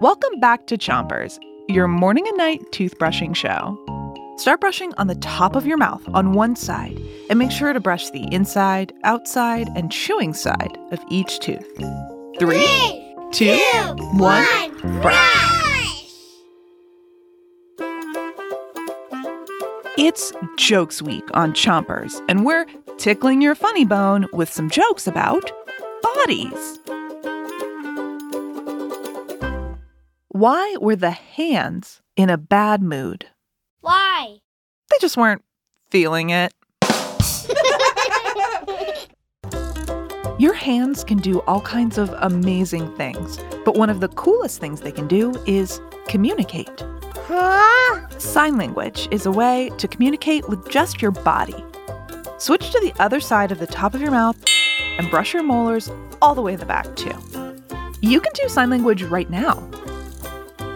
Welcome back to Chompers, your morning and night toothbrushing show. Start brushing on the top of your mouth on one side and make sure to brush the inside, outside, and chewing side of each tooth. Three, two, one, brush. It's Jokes Week on Chompers, and we're tickling your funny bone with some jokes about bodies. Why were the hands in a bad mood? Why? They just weren't feeling it. Your hands can do all kinds of amazing things, but one of the coolest things they can do is communicate. Huh? Sign language is a way to communicate with just your body. Switch to the other side of the top of your mouth and brush your molars all the way to the back, too. You can do sign language right now.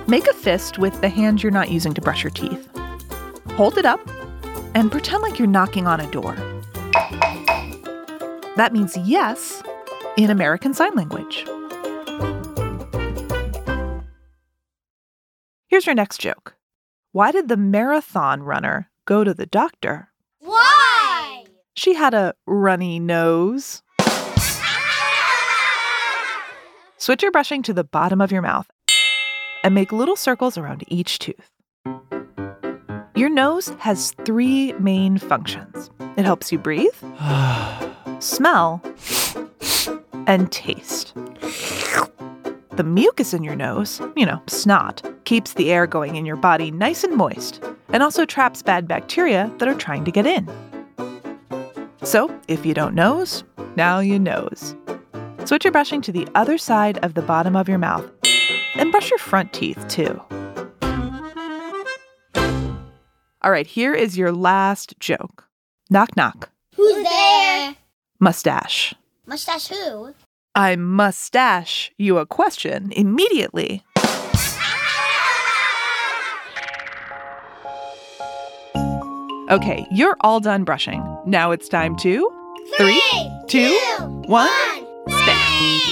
Make a fist with the hand you're not using to brush your teeth. Hold it up and pretend like you're knocking on a door. That means yes in American Sign Language. Here's your next joke Why did the marathon runner go to the doctor? Why? She had a runny nose. Switch your brushing to the bottom of your mouth and make little circles around each tooth. Your nose has three main functions it helps you breathe, smell, and taste. The mucus in your nose, you know, snot, keeps the air going in your body nice and moist and also traps bad bacteria that are trying to get in. So, if you don't nose, now you nose. Switch your brushing to the other side of the bottom of your mouth and brush your front teeth too. All right, here is your last joke. Knock, knock. Who's there? Mustache. Mustache who? I mustache you a question immediately. Okay, you're all done brushing. Now it's time to Three, two, one, stay.